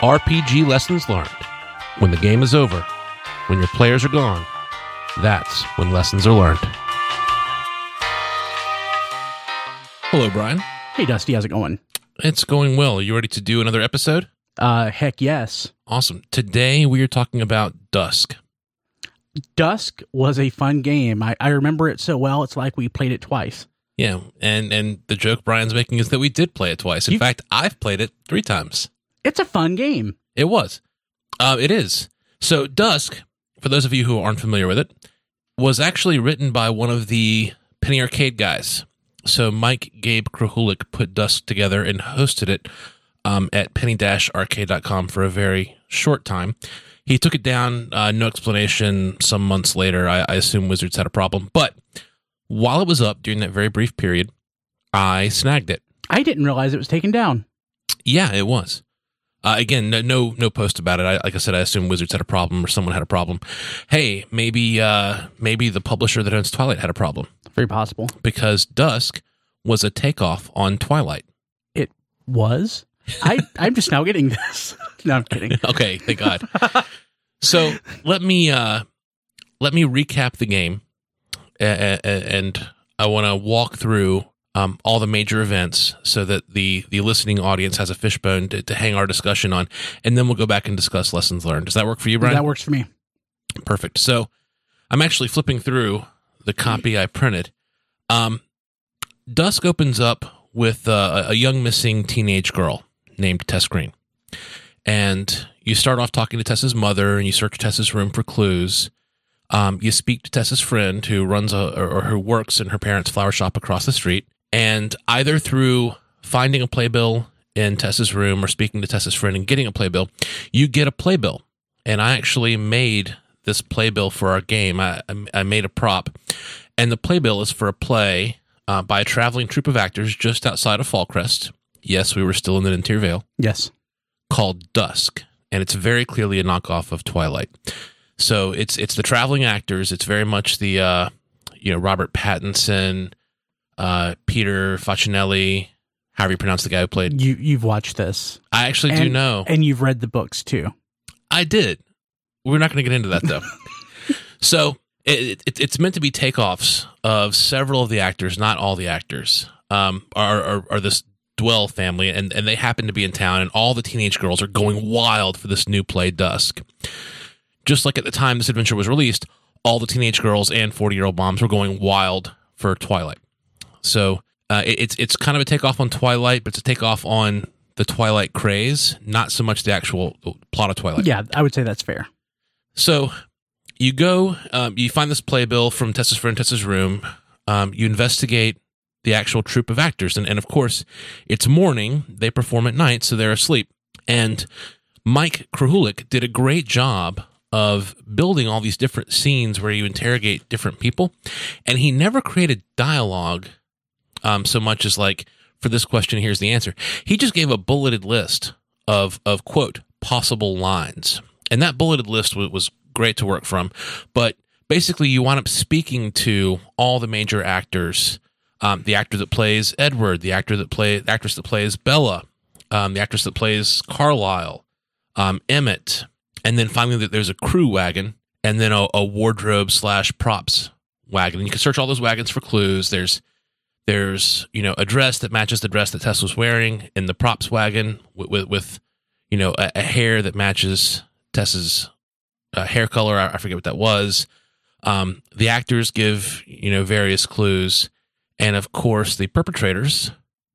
RPG lessons learned. When the game is over, when your players are gone, that's when lessons are learned. Hello, Brian. Hey, Dusty, how's it going? It's going well. Are you ready to do another episode? Uh, heck yes. Awesome. Today we are talking about Dusk. Dusk was a fun game. I, I remember it so well. It's like we played it twice. Yeah, and and the joke Brian's making is that we did play it twice. In You- fact, I've played it three times. It's a fun game. It was. Uh, it is. So, Dusk, for those of you who aren't familiar with it, was actually written by one of the Penny Arcade guys. So, Mike Gabe Krahulik put Dusk together and hosted it um, at penny-arcade.com for a very short time. He took it down, uh, no explanation, some months later. I, I assume Wizards had a problem. But while it was up during that very brief period, I snagged it. I didn't realize it was taken down. Yeah, it was. Uh, again, no, no, no post about it. I, like I said, I assume Wizards had a problem or someone had a problem. Hey, maybe, uh, maybe the publisher that owns Twilight had a problem Very possible. because Dusk was a takeoff on Twilight. It was. I I'm just now getting this. no, I'm kidding. Okay, thank God. so let me uh, let me recap the game, and I want to walk through um, all the major events so that the the listening audience has a fishbone to, to hang our discussion on, and then we'll go back and discuss lessons learned. Does that work for you, Brian? That works for me. Perfect. So I'm actually flipping through the copy I printed. Um, Dusk opens up with uh, a young missing teenage girl named Tess Green. And you start off talking to Tess's mother and you search Tess's room for clues. Um, you speak to Tess's friend who runs a, or, or who works in her parents' flower shop across the street. And either through finding a playbill in Tessa's room or speaking to Tessa's friend and getting a playbill, you get a playbill. And I actually made this playbill for our game. I, I made a prop, and the playbill is for a play uh, by a traveling troupe of actors just outside of Fallcrest. Yes, we were still in the Nentir Vale Yes. called Dusk, and it's very clearly a knockoff of Twilight. So it's it's the traveling actors. It's very much the uh, you know Robert Pattinson, uh, Peter Facinelli, however you pronounce the guy who played. You you've watched this. I actually do know. And you've read the books too. I did. We're not going to get into that though. so it, it, it's meant to be takeoffs of several of the actors, not all the actors. Um, are, are are this Dwell family, and and they happen to be in town, and all the teenage girls are going wild for this new play, Dusk. Just like at the time this adventure was released, all the teenage girls and forty year old moms were going wild for Twilight. So uh, it, it's it's kind of a takeoff on Twilight, but it's a takeoff on the Twilight craze, not so much the actual plot of Twilight. Yeah, I would say that's fair. So you go, um, you find this playbill from Tessa's friend Tessa's room. Um, you investigate the actual troupe of actors, and, and of course, it's morning. They perform at night, so they're asleep. And Mike Krahulik did a great job of building all these different scenes where you interrogate different people, and he never created dialogue um, so much as like for this question, here's the answer. He just gave a bulleted list of of quote possible lines, and that bulleted list was, was great to work from. But basically, you wind up speaking to all the major actors. Um, the actor that plays Edward, the actor that play, the actress that plays Bella, um, the actress that plays Carlisle, um, Emmett, and then finally that there's a crew wagon, and then a, a wardrobe slash props wagon. And you can search all those wagons for clues. There's there's you know a dress that matches the dress that Tess was wearing in the props wagon with with, with you know a, a hair that matches Tess's uh, hair color. I, I forget what that was. Um, the actors give you know various clues, and of course the perpetrators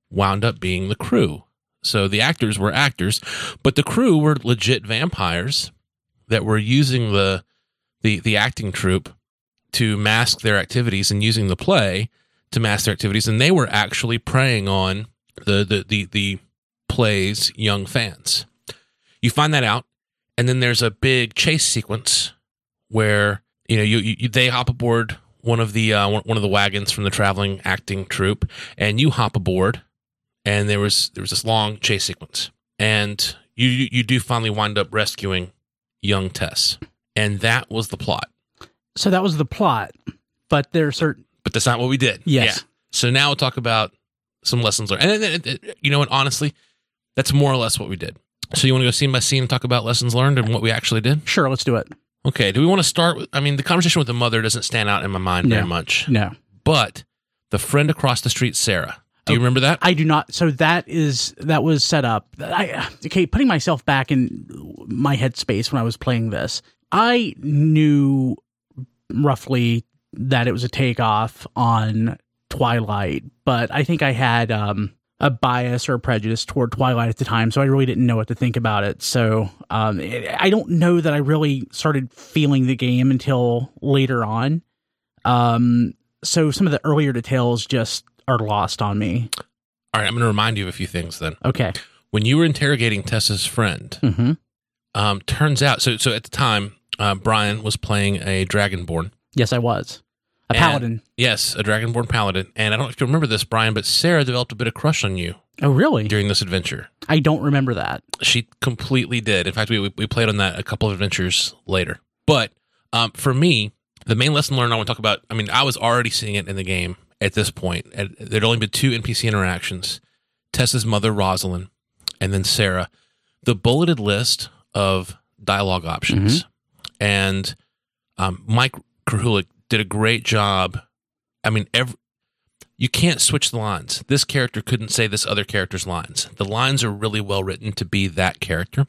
wound up being the crew. So the actors were actors, but the crew were legit vampires that were using the the the acting troupe to mask their activities and using the play to mask their activities, and they were actually preying on the the the, the play's young fans. You find that out, and then there's a big chase sequence where you know you, you they hop aboard one of the uh, one of the wagons from the traveling acting troupe, and you hop aboard, and there was there was this long chase sequence, and you you do finally wind up rescuing young Tess, and that was the plot. So that was the plot, but there are certain. But that's not what we did. Yes. Yeah. So now we'll talk about some lessons learned. And, and, and, you know what? Honestly, that's more or less what we did. So you want to go scene by scene and talk about lessons learned and what we actually did? Sure, let's do it. Okay. Do we want to start with? I mean, the conversation with the mother doesn't stand out in my mind very much, No. but the friend across the street, Sarah. Do you Oh, remember that? I do not. So that is that was set up. I okay. Putting myself back in my headspace when I was playing this, I knew roughly that it was a takeoff on Twilight, but I think I had um, a bias or a prejudice toward Twilight at the time, so I really didn't know what to think about it. So um, I don't know that I really started feeling the game until later on. Um, so some of the earlier details just are lost on me. All right. I'm going to remind you of a few things then. Okay. When you were interrogating Tessa's friend, Mm-hmm. um, turns out, so, so at the time, uh, Brian was playing a Dragonborn. Yes, I was a And- paladin. Yes, a Dragonborn paladin. And I don't know if you remember this, Brian, but Sarah developed a bit of crush on you Oh, really? during this adventure. I don't remember that. She completely did. In fact, we, we played on that a couple of adventures later. But um, for me, the main lesson learned I want to talk about, I mean, I was already seeing it in the game at this point. There'd only been two NPC interactions Tessa's mother, Rosalind, and then Sarah. The bulleted list of dialogue options. And um, Mike Krahulik did a great job. I mean, every, you can't switch the lines. This character couldn't say this other character's lines. The lines are really well written to be that character.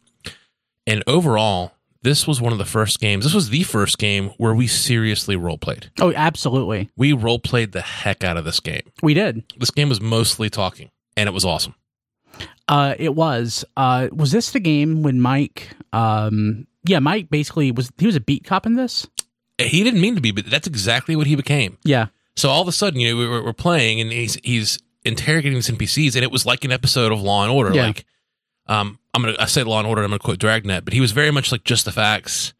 And overall, this was one of the first games. This was the first game where we seriously role played. Oh, absolutely. We role played the heck out of this game. We did. This game was mostly talking, and it was awesome. Uh, it was. Uh, was this the game when Mike? Um, yeah, Mike basically was. He was a beat cop in this. He didn't mean to be, but that's exactly what he became. Yeah. So all of a sudden, you know, we were, we're playing, and he's he's interrogating these NPCs, and it was like an episode of Law and Order. Yeah. Like, um, I'm gonna I say Law and Order, I'm gonna quote Dragnet, but he was very much like just the facts.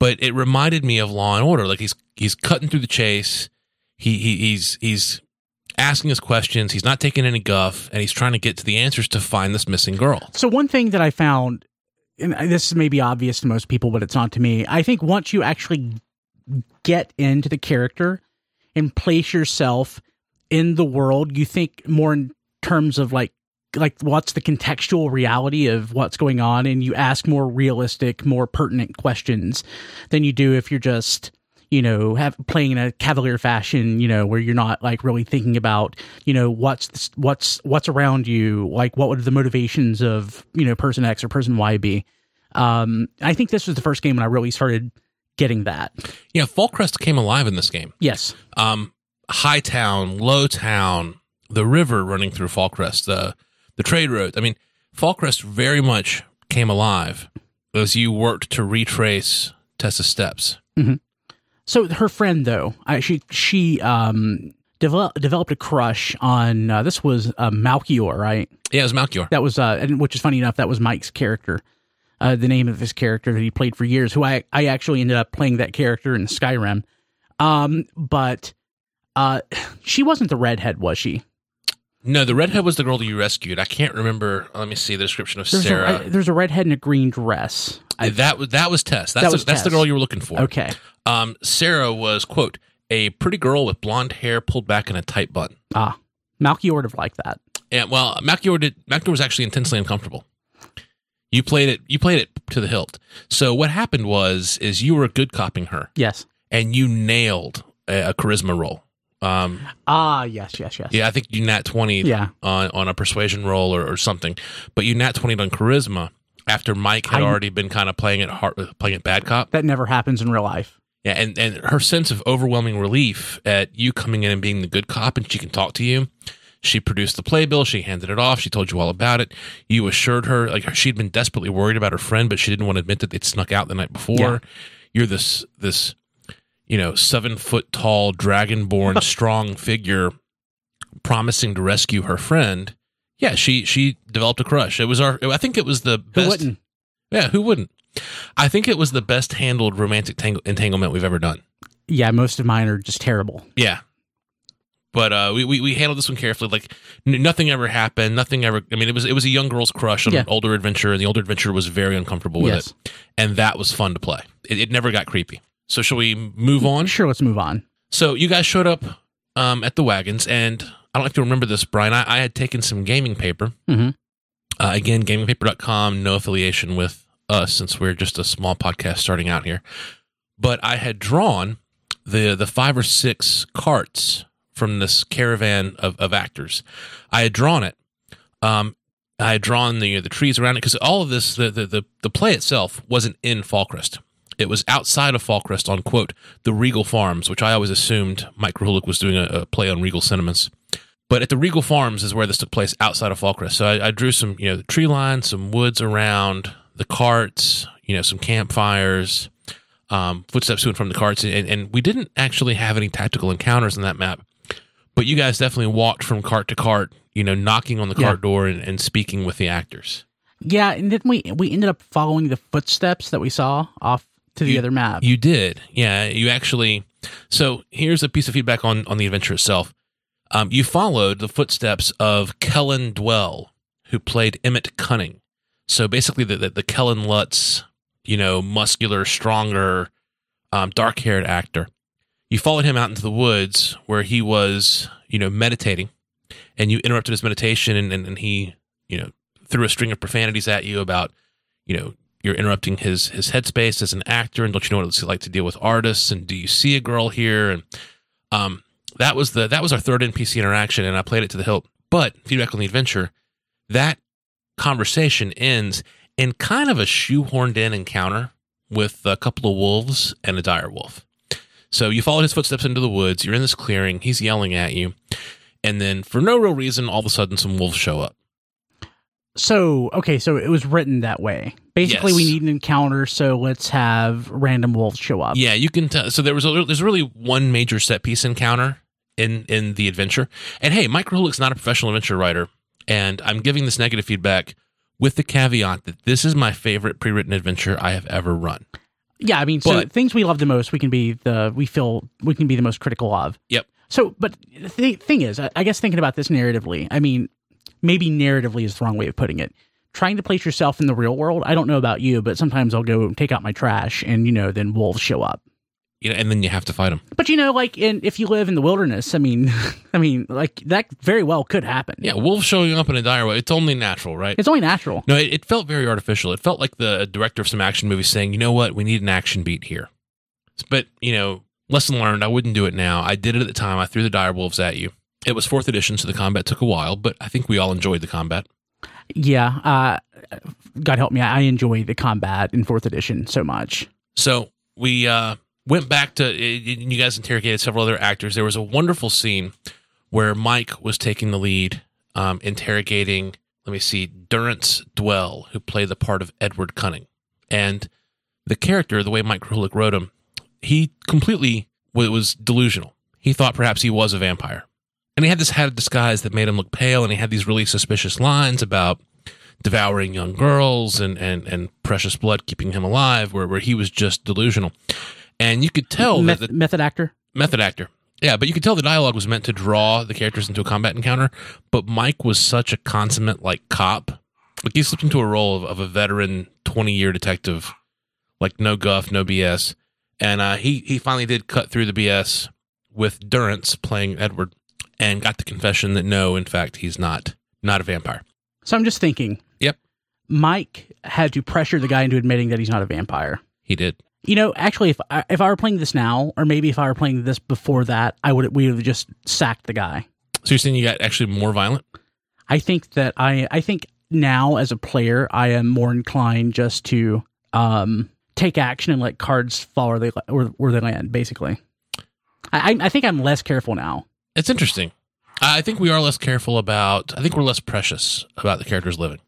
But it reminded me of Law and Order. Like he's he's cutting through the chase. He, he he's he's asking us questions. He's not taking any guff, and he's trying to get to the answers to find this missing girl. So one thing that I found, and this may be obvious to most people, but it's not to me. I think once you actually get into the character and place yourself in the world, you think more in terms of like like what's the contextual reality of what's going on and you ask more realistic more pertinent questions than you do if you're just you know have playing in a cavalier fashion you know where you're not like really thinking about you know what's this, what's what's around you like what would the motivations of you know person x or person y be. Um i think this was the first game when i really started getting that Yeah, Fallcrest came alive in this game. yes um, High Town, Low Town, the river running through Fallcrest, the the trade road. I mean, Fallcrest very much came alive as you worked to retrace Tessa's steps. So her friend, though, I, she she um develop, developed a crush on uh, this was uh, Malchior, right? Yeah, it was Malchior. That was uh, and which is funny enough. That was Mike's character, uh, the name of his character that he played for years. Who I I actually ended up playing that character in Skyrim. Um, but uh, she wasn't the redhead, was she? No, the redhead was the girl that you rescued. I can't remember. Let me see the description of There's Sarah. a I- there's a redhead in a green dress. I, that was that was Tess. That's That the, was that's the girl you were looking for. okay. Um, Sarah was quote a pretty girl with blonde hair pulled back in a tight bun. Ah, Malchior would have liked that. Yeah, well, Malchior did. Malchior was actually intensely uncomfortable. You played it. You played it to the hilt. So what happened was, is you were good copying her, Yes. and you nailed a, a charisma roll. Um, Ah, yes, yes, yes. yeah, I think you nat twenty Yeah. on on a persuasion roll or, or something, but you nat twenty on charisma after Mike had I- already been kind of playing it hard, playing it bad cop. That never happens in real life. Yeah, and and her sense of overwhelming relief at you coming in and being the good cop, and she can talk to you. She produced the playbill. She handed it off. She told you all about it. You assured her like she'd been desperately worried about her friend, but she didn't want to admit that they'd snuck out the night before. Yeah. You're this this you know seven foot tall dragonborn strong figure promising to rescue her friend. Yeah, she she developed a crush. It was our. I think it was the Who best. wouldn't? Yeah, who wouldn't? I think it was the best handled romantic tang- entanglement we've ever done. Yeah, most of mine are just terrible. Yeah. But uh, we, we we handled this one carefully. Like n- nothing ever happened. Nothing ever. I mean, it was it was a young girl's crush on Yeah. an older adventurer, and the older adventurer was very uncomfortable with Yes. it, and that was fun to play. It, it never got creepy. So shall we move on? Sure, let's move on. So you guys showed up um, at the wagons, and I don't know if you remember this, Brian. I, I had taken some gaming paper Mhm. Uh, again, gamingpaper.com, no affiliation with us since we're just a small podcast starting out here. But I had drawn the the five or six carts from this caravan of, of actors. I had drawn it. Um, I had drawn the the trees around it because all of this the, the the the play itself wasn't in Fallcrest. It was outside of Fallcrest on quote the Regal Farms, which I always assumed Mike Krahulik was doing a, a, play on Regal sentiments. But at the Regal Farms is where this took place outside of Fallcrest. So I, I drew some you know the tree line, some woods around the carts, you know some campfires, um, footsteps to and from the carts, and, and we didn't actually have any tactical encounters on that map. But you guys definitely walked from cart to cart, you know, knocking on the Yeah. cart door and, and speaking with the actors. Yeah, and then we we ended up following the footsteps that we saw off to the You- other map. You did, yeah. You actually. So here's a piece of feedback on on the adventure itself. Um, you followed the footsteps of Kellen Dwell, who played Emmett Cunning. So basically, the the, the Kellen Lutz, you know, muscular, stronger, um, dark haired actor. You followed him out into the woods where he was, you know, meditating, and you interrupted his meditation, and, and, and he, you know, threw a string of profanities at you about, you know, you're interrupting his his headspace as an actor, and don't you know what it's like to deal with artists? And do you see a girl here? And um, that was the that was our third NPC interaction, and I played it to the hilt. But feedback on the adventure, that conversation ends in kind of a shoehorned in encounter with a couple of wolves and a dire wolf. So you followed his footsteps into the woods. You're in this clearing. He's yelling at you, and then for no real reason, all of a sudden, some wolves show up. so okay, so it was written that way. Basically, we need an encounter, so let's have random wolves show up. Yeah, you can tell. So there was a, there's really one major set piece encounter in in the adventure. And hey, Mike Krahulik's not a professional adventure writer, and I'm giving this negative feedback with the caveat that this is my favorite pre-written adventure I have ever run. Yeah, I mean, so things we love the most, we can be the we feel we can be the most critical of. Yep. So, but the th- thing is, I, I guess thinking about this narratively, I mean, maybe narratively is the wrong way of putting it. Trying to place yourself in the real world, I don't know about you, but sometimes I'll go take out my trash, and you know, then wolves show up. You know, and then you have to fight them. But you know, like in if you live in the wilderness, I mean, I mean, like that very well could happen. Yeah, wolves showing up in a dire way. It's only natural, right? it's only natural. No, it, it felt very artificial. It felt like the director of some action movie saying, "You know what? We need an action beat here." But you know, lesson learned. I wouldn't do it now. I did it at the time. I threw the dire wolves at you. It was fourth edition, so the combat took a while, but I think we all enjoyed the combat. Yeah. Uh, God help me, I enjoy the combat in fourth edition so much. So we uh, went back to. You guys interrogated several other actors. There was a wonderful scene where Mike was taking the lead, um, interrogating. Let me see, Durrance Dwell, who played the part of Edward Cunning, and the character, the way Mike Krahulik wrote him, he completely wa- was delusional. He thought perhaps he was a vampire, and he had this hat disguise that made him look pale, and he had these really suspicious lines about devouring young girls and, and, and precious blood keeping him alive, where, where he was just delusional. And you could tell Meth- that the method actor. method actor. Yeah, but you could tell the dialogue was meant to draw the characters into a combat encounter. But Mike was such a consummate like cop. Like he slipped into a role of, of a veteran twenty year detective, like no guff, no BS. And uh, he he finally did cut through the BS with Durrance playing Edward, and got the confession that no, in fact, he's not not a vampire. So I'm just thinking. Yep. Mike had to pressure the guy into admitting that he's not a vampire. He did. You know, actually, if I, if I were playing this now, or maybe if I were playing this before that, I would we would have just sacked the guy. So you're saying you got actually more violent? I think that I I think now as a player, I am more inclined just to um take action and let cards fall where they where, where they land. Basically, I I- think I'm less careful now. It's interesting. I think we are less careful about. I think we're less precious about the characters living,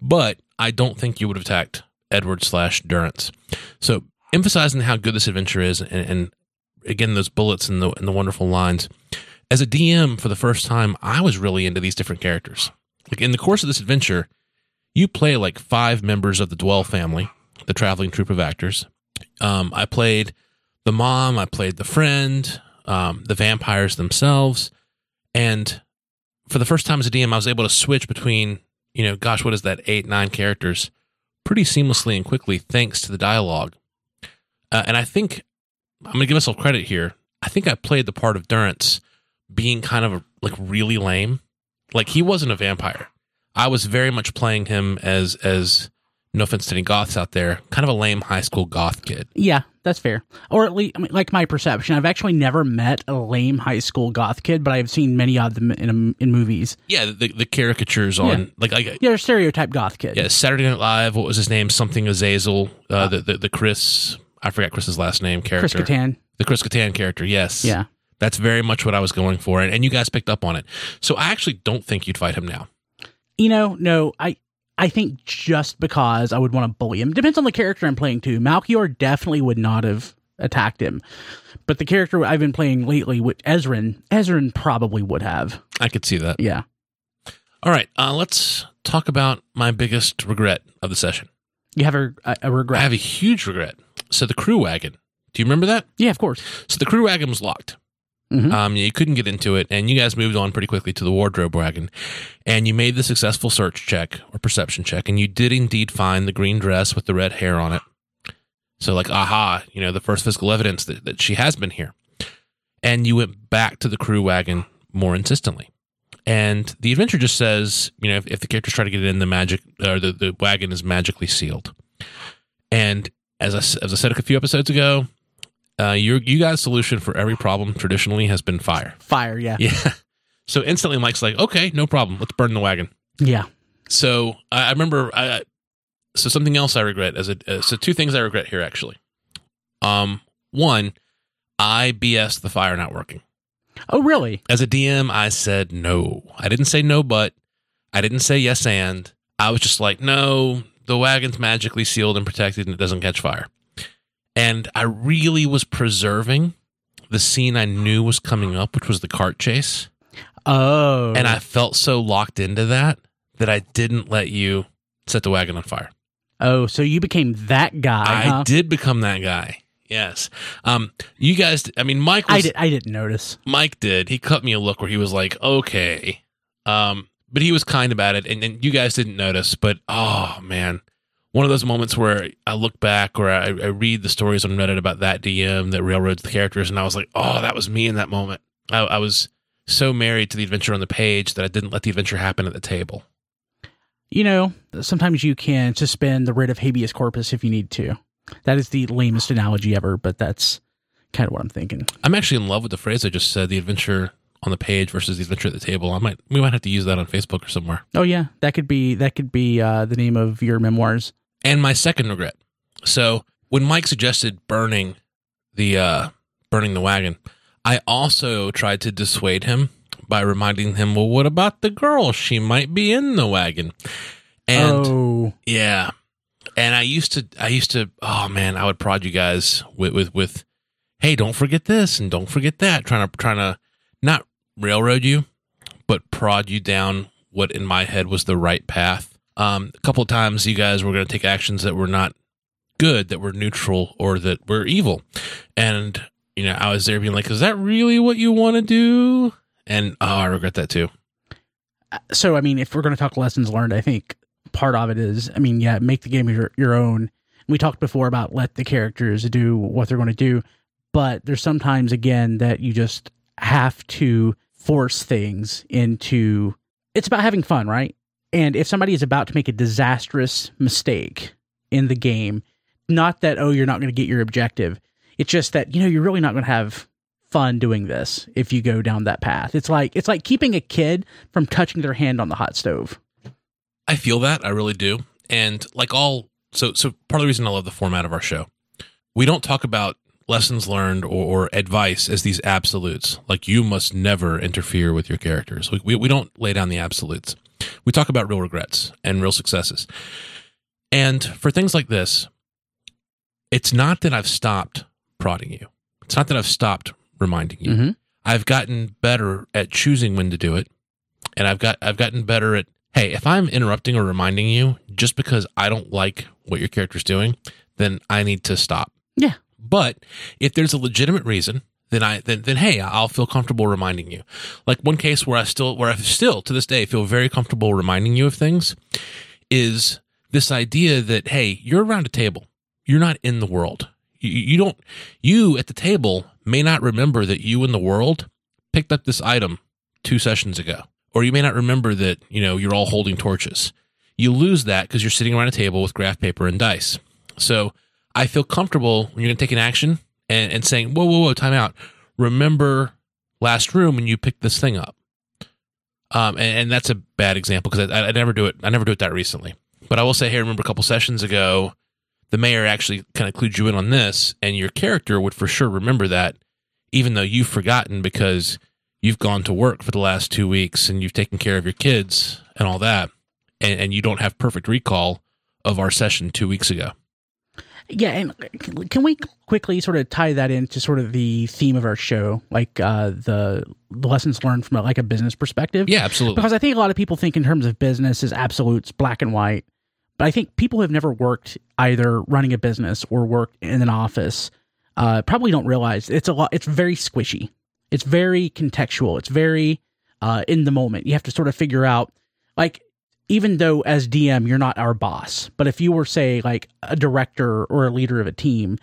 but I don't think you would have attacked Edward slash Durrance. So emphasizing how good this adventure is, and, and again those bullets and the and the wonderful lines. As a DM, for the first time, I was really into these different characters. Like in the course of this adventure, you play like five members of the Dwell family, the traveling troupe of actors. Um, I played the mom, I played the friend, um, the vampires themselves, and for the first time as a DM, I was able to switch between, you know, gosh, what is that, eight, nine characters pretty seamlessly and quickly thanks to the dialogue. Uh, and I think I'm going to give myself credit here. I think I played the part of Durrance being kind of a, like really lame. Like he wasn't a vampire. I was very much playing him as as no offense to any goths out there, kind of a lame high school goth kid. Yeah, that's fair. Or at least, I mean, like my perception, I've actually never met a lame high school goth kid, but I've seen many of them in in movies. Yeah, the the caricatures on Yeah. like like Yeah, stereotype goth kid. yeah Saturday Night Live. What was his name? Something Azazel. Uh, the, the the Chris. I forgot Chris's last name. Chris Character. Kattan. The Chris Kattan character. Yes. Yeah. That's very much what I was going for, and, and you guys picked up on it. So I actually don't think you'd fight him now. You know, no, I I think just because I would want to bully him depends on the character I'm playing too. Malchior definitely would not have attacked him, but the character I've been playing lately with Ezrin, Ezrin probably would have. I could see that. Yeah. All right, uh, let's talk about my biggest regret of the session. You have a regret. I have a huge regret. So the crew wagon. Do you remember that? yeah, of course. So the crew wagon was locked. Mhm. Um, you couldn't get into it, and you guys moved on pretty quickly to the wardrobe wagon, and you made the successful search check or perception check, and you did indeed find the green dress with the red hair on it. So, like, aha, you know, the first physical evidence that, that she has been here. And you went back to the crew wagon more insistently. And the adventure just says, you know, if, if the characters try to get in, the magic or the, the wagon is magically sealed. And as I, as I said a few episodes ago, uh, your you guys' solution for every problem traditionally has been fire. Fire, yeah. Yeah. So instantly, Mike's like, "Okay, no problem. Let's burn the wagon." Yeah. So I, I remember. I, I- so something else I regret as a uh, so two things I regret here actually. Um, one, I BS the fire not working. Oh, really? As a DM, I said no. I didn't say no, but I didn't say yes and. I was just like, no, the wagon's magically sealed and protected and it doesn't catch fire. And I really was preserving the scene I knew was coming up, which was the cart chase. Oh. And I felt so locked into that that I didn't let you set the wagon on fire. Oh, so you became that guy, I huh? did become that guy. Yes. Um, you guys, I mean, Mike was, I did. I didn't notice. Mike did. He cut me a look where he was like, okay. Um, but he was kind about it, and, and you guys didn't notice. But oh man, one of those moments where I look back or I, I read the stories on Reddit about that DM that railroads the characters, and I was like, oh, that was me in that moment. I, I was so married to the adventure on the page that I didn't let the adventure happen at the table. You know, sometimes you can suspend the writ of habeas corpus if you need to. That is the lamest analogy ever, but that's kind of what I'm thinking. I'm actually in love with the phrase I just said: the adventure on the page versus the adventure at the table. I might we might have to use that on Facebook or somewhere. Oh yeah, that could be that could be uh, the name of your memoirs. and my second regret. So when Mike suggested burning the uh, burning the wagon, I also tried to dissuade him by reminding him, "Well, what about the girl? She might be in the wagon." And oh, yeah, and I used to, I used to, oh man, I would prod you guys with with with, hey, don't forget this and don't forget that, trying to trying to not railroad you, but prod you down what in my head was the right path. Um, a couple times you guys were going to take actions that were not good, that were neutral, or that were evil, and you know I was there being like, is that really what you want to do? And oh, I regret that too. so I mean, if we're going to talk lessons learned, I think part of it is, I mean, yeah, make the game your your own. We talked before about let the characters do what they're going to do, but there's sometimes again that you just have to force things into. It's about having fun, right? And if somebody is about to make a disastrous mistake in the game, not that oh you're not going to get your objective, it's just that you know you're really not going to have fun doing this if you go down that path. It's like it's like keeping a kid from touching their hand on the hot stove. I feel that I really do, and like all so so part of the reason I love the format of our show, we don't talk about lessons learned or, or advice as these absolutes. Like you must never interfere with your characters. We, we we don't lay down the absolutes. We talk about real regrets and real successes. And for things like this, it's not that I've stopped prodding you. It's not that I've stopped reminding you. Mm-hmm. I've gotten better at choosing when to do it. And I've got I've gotten better at hey, if I'm interrupting or reminding you just because I don't like what your character's doing, then I need to stop. Yeah. But if there's a legitimate reason, then I then then hey, I'll feel comfortable reminding you. Like one case where I still where I still to this day feel very comfortable reminding you of things is this idea that hey, you're around a table. You're not in the world. You, you don't you at the table may not remember that you in the world picked up this item two sessions ago or you may not remember that you know you're all holding torches. You lose that because you're sitting around a table with graph paper and dice. So I feel comfortable when you're going to take an action and, and saying, "Whoa, whoa, whoa, time out." Remember last room when you picked this thing up. Um, and, and that's a bad example because I, I never do it. I never do it that recently. But I will say, hey, remember a couple sessions ago, the mayor actually kind of clued you in on this, and your character would for sure remember that, even though you've forgotten because you've gone to work for the last two weeks and you've taken care of your kids and all that, and, and you don't have perfect recall of our session two weeks ago. Yeah, and can we quickly sort of tie that into sort of the theme of our show, like uh, the, lessons learned from a, like a business perspective? Yeah, absolutely. Because I think a lot of people think in terms of business as absolutes, black and white. But I think people who have never worked either running a business or worked in an office uh, probably don't realize it's a lot. It's very squishy. It's very contextual. It's very uh, in the moment. You have to sort of figure out, like, even though as DM you're not our boss, but if you were say like a director or a leader of a team,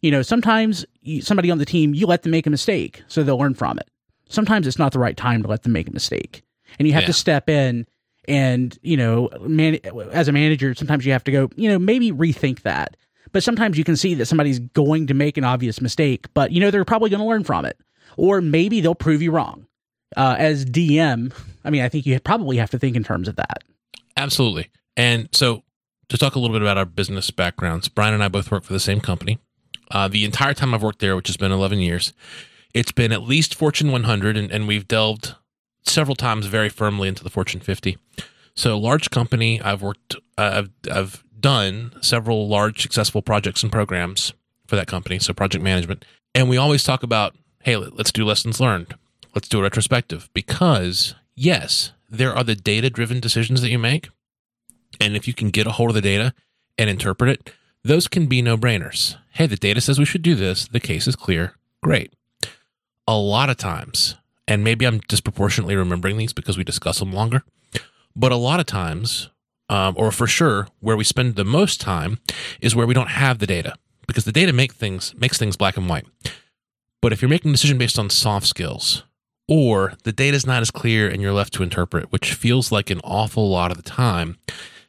you know sometimes somebody on the team you let them make a mistake so they'll learn from it. Sometimes it's not the right time to let them make a mistake, and you have Yeah. to step in and you know man as a manager sometimes you have to go you know maybe rethink that. But sometimes you can see that somebody's going to make an obvious mistake but you know they're probably going to learn from it. Or maybe they'll prove you wrong. Uh, as dm i mean i think you probably have to think in terms of that Absolutely. And so to talk a little bit about our business backgrounds, Brian and I both work for the same company. Uh, the entire time I've worked there, which has been 11 years, it's been at least Fortune 100, and, and we've delved several times very firmly into the Fortune 50. So, large company, I've worked, uh, I've, I've done several large successful projects and programs for that company, so project management. And we always talk about, hey, let- let's do lessons learned. Let's do a retrospective because, yes, there are the data driven decisions that you make. And if you can get a hold of the data and interpret it, those can be no brainers. Hey, the data says we should do this. The case is clear. Great. A lot of times, and maybe I'm disproportionately remembering these because we discuss them longer, but a lot of times, um, or for sure, where we spend the most time is where we don't have the data because the data make things makes things black and white. But if you're making a decision based on soft skills, or the data is not as clear and you're left to interpret, which feels like an awful lot of the time,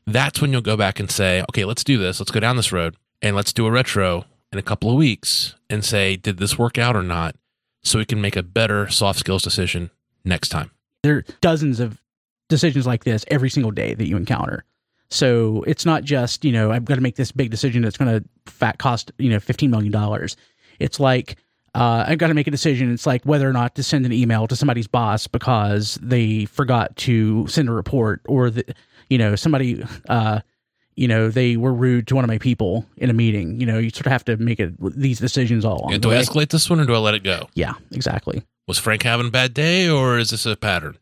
that's when you'll go back and say, okay, let's do this. Let's go down this road and let's do a retro in a couple of weeks and say, did this work out or not? So we can make a better soft skills decision next time. there are dozens of decisions like this every single day that you encounter. So it's not just, you know, I've got to make this big decision that's going to fat cost, you know, $15 million. It's like, uh, I've got to make a decision. It's like whether or not to send an email to somebody's boss because they forgot to send a report or that, you know, somebody, uh, you know, they were rude to one of my people in a meeting. You know, you sort of have to make it, these decisions all along Yeah, do I escalate this one or do I let it go? Yeah, exactly. Was Frank having a bad day or is this a pattern?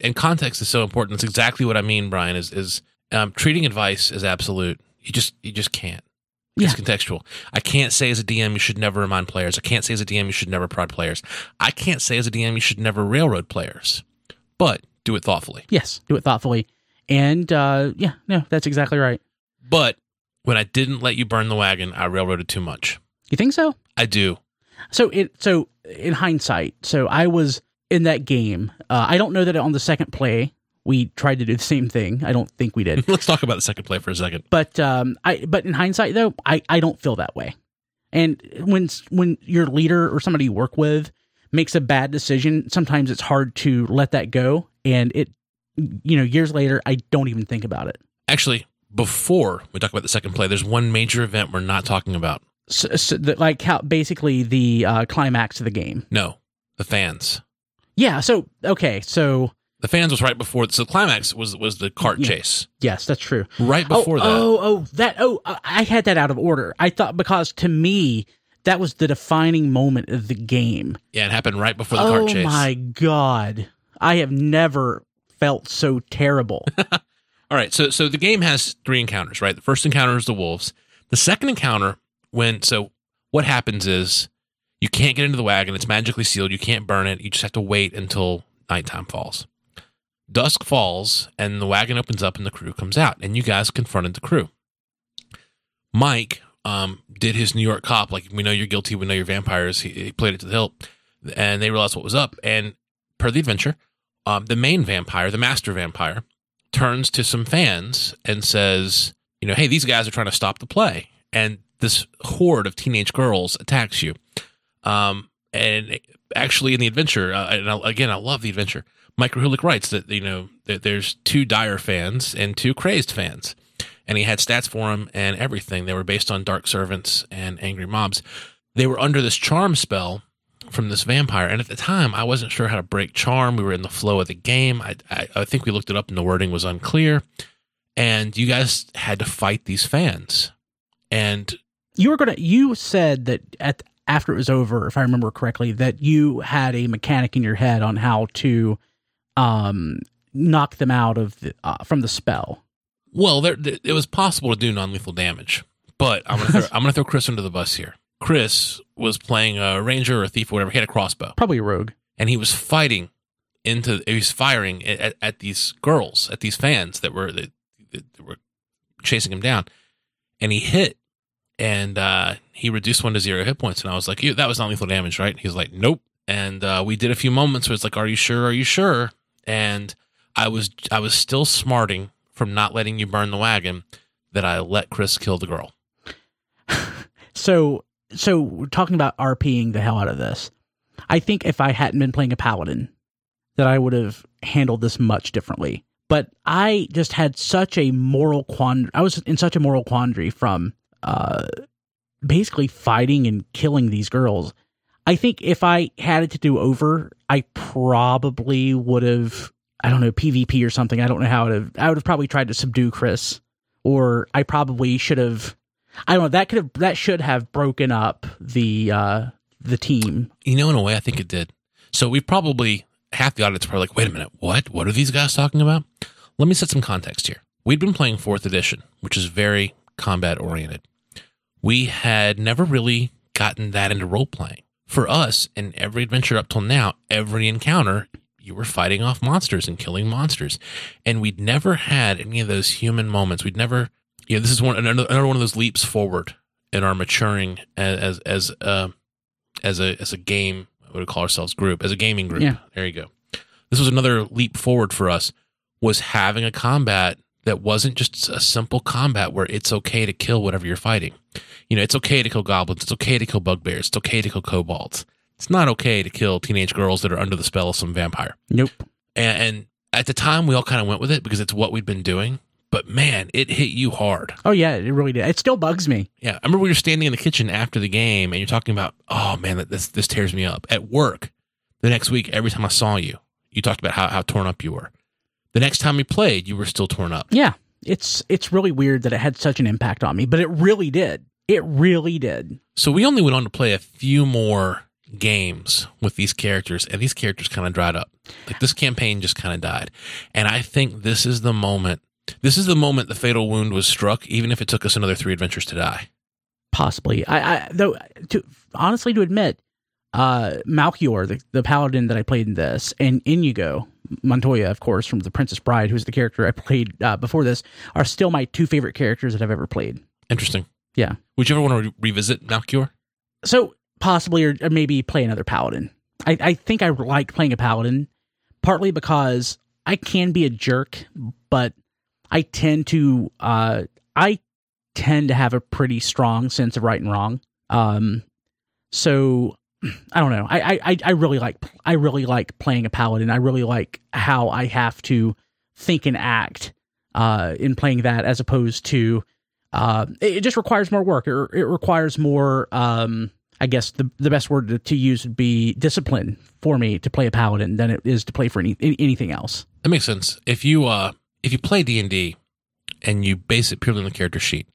And context is so important. That's exactly what I mean, Brian, is is um, treating advice as absolute. You just you just can't. It's contextual. I can't say as a DM you should never remind players. I can't say as a DM you should never prod players. I can't say as a DM you should never railroad players. But do it thoughtfully. Yes, do it thoughtfully. And uh, yeah, no, that's exactly right. But when I didn't let you burn the wagon, I railroaded too much. You think so? I do. So it so in hindsight, so I was in that game. Uh, I don't know that on the second play we tried to do the same thing. I don't think we did. Let's talk about the second play for a second. but um, I but in hindsight though, I I don't feel that way. And when when your leader or somebody you work with makes a bad decision, sometimes it's hard to let that go. And it, you know, years later, I don't even think about it. Actually, before we talk about the second play, there's one major event we're not talking about. So, so the, like how basically the uh, climax of the game. No, the fans. Yeah. So okay. So The fans was right before. So the climax was was the cart Yeah. chase. yes, that's true. Right oh, before oh, that. Oh, oh, that. Oh, I I had that out of order. I thought because to me that was the defining moment of the game. Yeah, it happened right before the oh cart chase. Oh my god! I have never felt so terrible. All right, so so the game has three encounters, right? The first encounter is the wolves. The second encounter, when so what happens is you can't get into the wagon. It's magically sealed. You can't burn it. You just have to wait until nighttime falls. Dusk falls, and the wagon opens up, and the crew comes out, and you guys confronted the crew. Mike um, did his New York cop, like we know you're guilty, we know you're vampires. He, he played it to the hilt, and they realized what was up. And per the adventure, um, the main vampire, the master vampire, turns to some fans and says, you know, hey, these guys are trying to stop the play. And this horde of teenage girls attacks you. Um, and actually, in the adventure, uh, and I, again, I love the adventure. Mike Krahulik writes that you know that there's two dire fans and two crazed fans, and he had stats for them and everything. They were based on dark servants and angry mobs. They were under this charm spell from this vampire, and at the time, I wasn't sure how to break charm. We were in the flow of the game. I, I, I think we looked it up, and the wording was unclear. And you guys had to fight these fans, and You were gonna. You said that at after it was over, if I remember correctly, that you had a mechanic in your head on how to um knock them out of the, uh, from the spell. Well, there, th- it was possible to do non-lethal damage, but I'm gonna throw, I'm gonna throw Chris under the bus here. Chris was playing a ranger or a thief or whatever. He had a crossbow, Probably a rogue. and he was fighting into. He was firing at, at, these girls, at these fans that were that, that were chasing him down, and he hit, and uh, he reduced one to zero hit points. And I was like, "You, that was non-lethal damage, right?" He was like, "Nope." And uh, we did a few moments where it's like, "Are you sure? Are you sure?" And I was I was still smarting from not letting you burn the wagon that I let Chris kill the girl. So, so we're talking about RPing the hell out of this. I think if I hadn't been playing a paladin, that I would have handled this much differently. But I just had such a moral quandary. I was in such a moral quandary from uh, basically fighting and killing these girls. I think if I had it to do over, I probably would have, I don't know, PvP or something. I don't know how to, I would have probably tried to subdue Chris, or I probably should have I don't know. That could have that should have broken up the uh the team. You know, in a way, I think it did. So we probably half the audience probably like, "Wait a minute, what? What are these guys talking about?" Let me set some context here. We'd been playing fourth edition, which is very combat oriented. We had never really gotten that into role playing. For us, in every adventure up till now, every encounter, you were fighting off monsters and killing monsters, and we'd never had any of those human moments. We'd never, you know, this is one another, another one of those leaps forward in our maturing as as as uh, as a as a game. What would we call ourselves? Group as a gaming group. Yeah. There you go. This was another leap forward for us. Was having a combat that wasn't just a simple combat where it's okay to kill whatever you're fighting. You know, it's okay to kill goblins. It's okay to kill bugbears. It's okay to kill kobolds. It's not okay to kill teenage girls that are under the spell of some vampire. Nope. And, and at the time, we all kind of went with it because it's what we'd been doing. But man, it hit you hard. Oh yeah, it really did. It still bugs me. Yeah, I remember we were standing in the kitchen after the game, and you're talking about, oh man, this this tears me up. At work, the next week, every time I saw you, you talked about how, how torn up you were. The next time we played, you were still torn up. Yeah. It's it's really weird that it had such an impact on me, but it really did. It really did. So we only went on to play a few more games with these characters, and these characters kind of dried up. Like this campaign just kind of died. And I think this is the moment. This is the moment the fatal wound was struck, even if it took us another three adventures to die. Possibly. I, I though to honestly to admit, uh Malchior, the, the paladin that I played in this, and Inigo Montoya, of course, from The Princess Bride, who's the character I played uh, before this, are still my two favorite characters that I've ever played. Interesting. Yeah. Would you ever want to re- revisit Malchior? So possibly, or, or maybe play another paladin. I, I think I like playing a paladin, partly because I can be a jerk, but I tend to uh I tend to have a pretty strong sense of right and wrong. Um, so I don't know. I I I really like I really like playing a paladin. I really like how I have to think and act uh in playing that as opposed to uh it, it just requires more work. It, it requires more um I guess the the best word to, to use would be discipline for me to play a paladin than it is to play for any, any anything else. That makes sense. If you uh if you play D and D and you base it purely on the character sheet,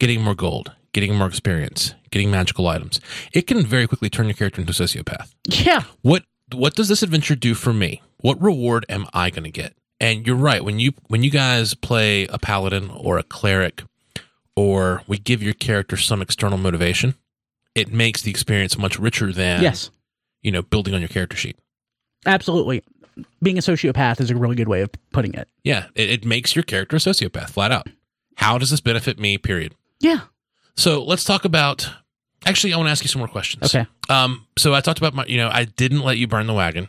getting more gold, getting more experience, getting magical items, it can very quickly turn your character into a sociopath. Yeah. What what does this adventure do for me? What reward am I going to get? And you're right when you when you guys play a paladin or a cleric, or we give your character some external motivation, it makes the experience much richer than Yes. you know building on your character sheet. Absolutely. Being a sociopath is a really good way of putting it. Yeah, it, it makes your character a sociopath flat out. How does this benefit me? Period. Yeah. So let's talk about. Actually, I want to ask you some more questions. Okay. Um. So I talked about my. You know, I didn't let you burn the wagon.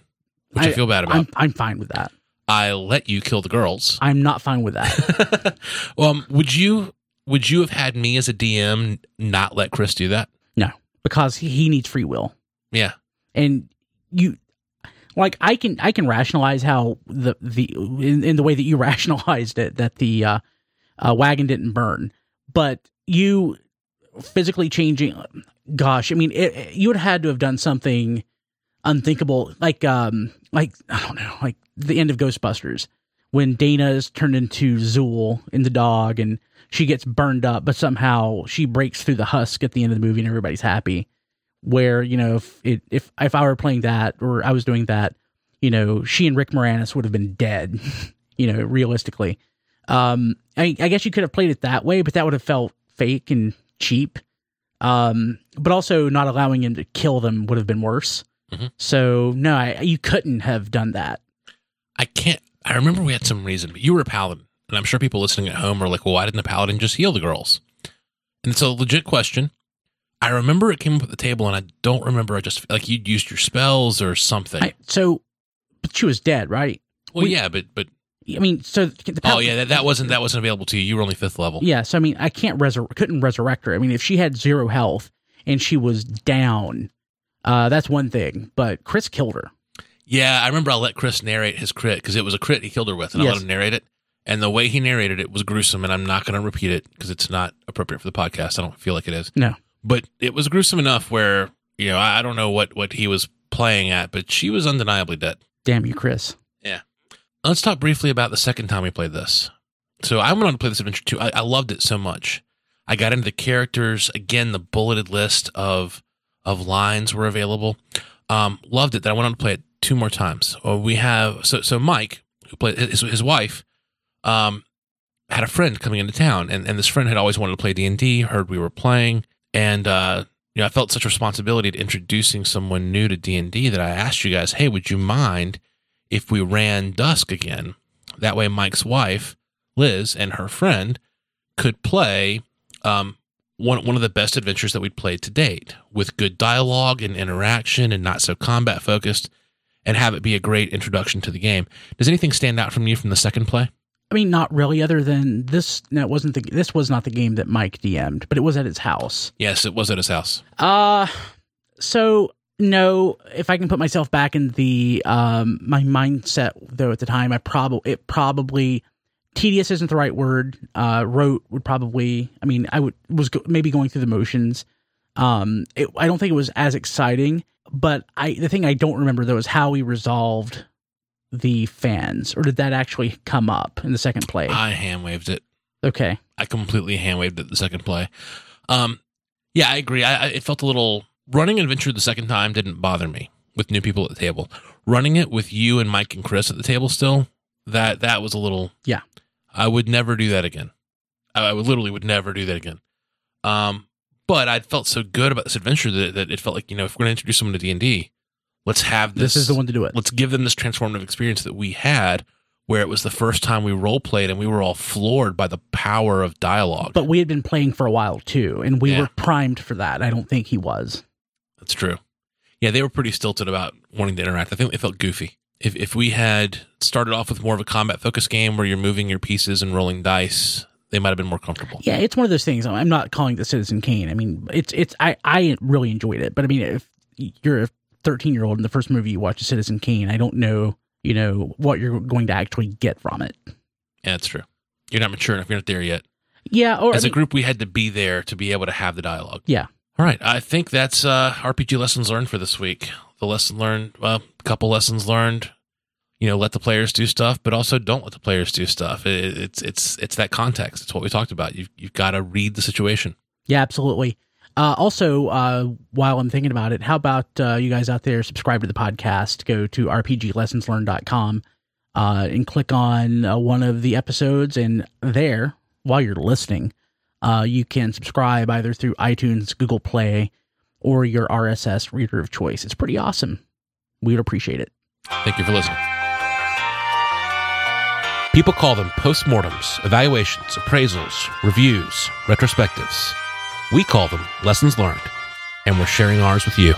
which I, feel bad about. I'm, I'm fine with that. I let you kill the girls. I'm not fine with that. um, would you would you have had me as a DM not let Chris do that? no, because he, he needs free will. Yeah. and you like i can i can rationalize how the the in, in the way that you rationalized it that the uh, uh wagon didn't burn but you physically changing gosh i mean it, it- you would have had to have done something unthinkable like um like i don't know like the end of ghostbusters when dana's turned into Zuul in the dog and she gets burned up but somehow she breaks through the husk at the end of the movie and everybody's happy where you know if it if if I were playing that or I was doing that, you know, she and Rick Moranis would have been dead, you know, realistically. Um, I, I guess you could have played it that way, but that would have felt fake and cheap. Um, but also not allowing him to kill them would have been worse. Mhm. So no, I, you couldn't have done that. I can't. I remember we had some reason, but you were a paladin, and I'm sure people listening at home are like, "Well, why didn't the paladin just heal the girls?" And it's a legit question. I remember it came up at the table, and I don't remember. I just like you'd used your spells or something. I, so, but she was dead, right? well, we- yeah, but but I mean, so the oh yeah, that, that wasn't that wasn't available to you. You were only fifth level. Yeah, so I mean, I can't resur- couldn't resurrect her. I mean, if she had zero health and she was down, uh, that's one thing. But Chris killed her. Yeah, I remember I let Chris narrate his crit because it was a crit he killed her with, and I Yes. let him narrate it. And the way he narrated it was gruesome, and I'm not going to repeat it because it's not appropriate for the podcast. I don't feel like it is. No. but it was gruesome enough where you know I, I don't know what what he was playing at, but she was undeniably dead. Damn you, Chris. Let's talk briefly about the second time we played this. So I went on to play this adventure too. I, I loved it so much. I got into the characters again. The bulleted list of of lines were available. Um, loved it. That I went on to play it two more times. Uh, we have so so Mike, who played his, his wife, um, had a friend coming into town, and, and this friend had always wanted to play D and D. Heard we were playing, and uh, you know I felt such responsibility to introducing someone new to D and D that I asked you guys, hey, would you mind if we ran Dusk again? That way, Mike's wife, Liz, and her friend could play um, one one of the best adventures that we'd played to date, with good dialogue and interaction, and not so combat focused, and have it be a great introduction to the game. Does anything stand out from you from the second play? I mean, not really. Other than this, no, it wasn't the. This was not the game that Mike DM'd, but it was at his house. Yes, it was at his house. Uh so no, if I can put myself back in the um my mindset though at the time, I probably it probably tedious isn't the right word. Uh wrote would probably I mean, I would was go, maybe going through the motions. Um it, I don't think it was as exciting, but I the thing I don't remember though is how we resolved the fans or did that actually come up in the second play? I hand waved it. okay. I completely hand waved it the second play. Um, yeah, I agree. I, I, it felt a little running adventure the second time didn't bother me with new people at the table. Running it with you and Mike and Chris at the table still that that was a little. Yeah. I would never do that again. I, I would literally would never do that again. Um, but I felt so good about this adventure that, that it felt like you know if we're going to introduce someone to D and D, let's have this. This is the one to do it. let's give them this transformative experience that we had where it was the first time we role played and we were all floored by the power of dialogue. But we had been playing for a while too, and we Yeah. were primed for that. I don't think he was. That's true. Yeah, they were pretty stilted about wanting to interact. I think it felt goofy. If if we had started off with more of a combat focused game where you're moving your pieces and rolling dice, they might have been more comfortable. Yeah, it's one of those things. I'm not calling the Citizen Kane. I mean, it's it's I I really enjoyed it, but I mean, if you're a 13 year old and the first movie you watch is Citizen Kane, I don't know, you know, what you're going to actually get from it. Yeah, that's true. You're not mature enough. You're not there yet. Yeah, or As I a mean, group, we had to be there to be able to have the dialogue. Yeah. All right. I think that's uh, RPG lessons learned for this week. The lesson learned, well, a couple lessons learned. You know, let the players do stuff, but also don't let the players do stuff. It, it's it's it's that context. It's what we talked about. You've you've got to read the situation. yeah, absolutely. Uh, also, uh, while I'm thinking about it, how about uh, you guys out there subscribe to the podcast? Go to rpglessonslearned.com uh, and click on uh, one of the episodes, and there, while you're listening, uh, you can subscribe either through iTunes, Google Play, or your RSS reader of choice. It's pretty awesome. We would appreciate it. Thank you for listening. People call them postmortems, evaluations, appraisals, reviews, retrospectives. We call them lessons learned, and we're sharing ours with you.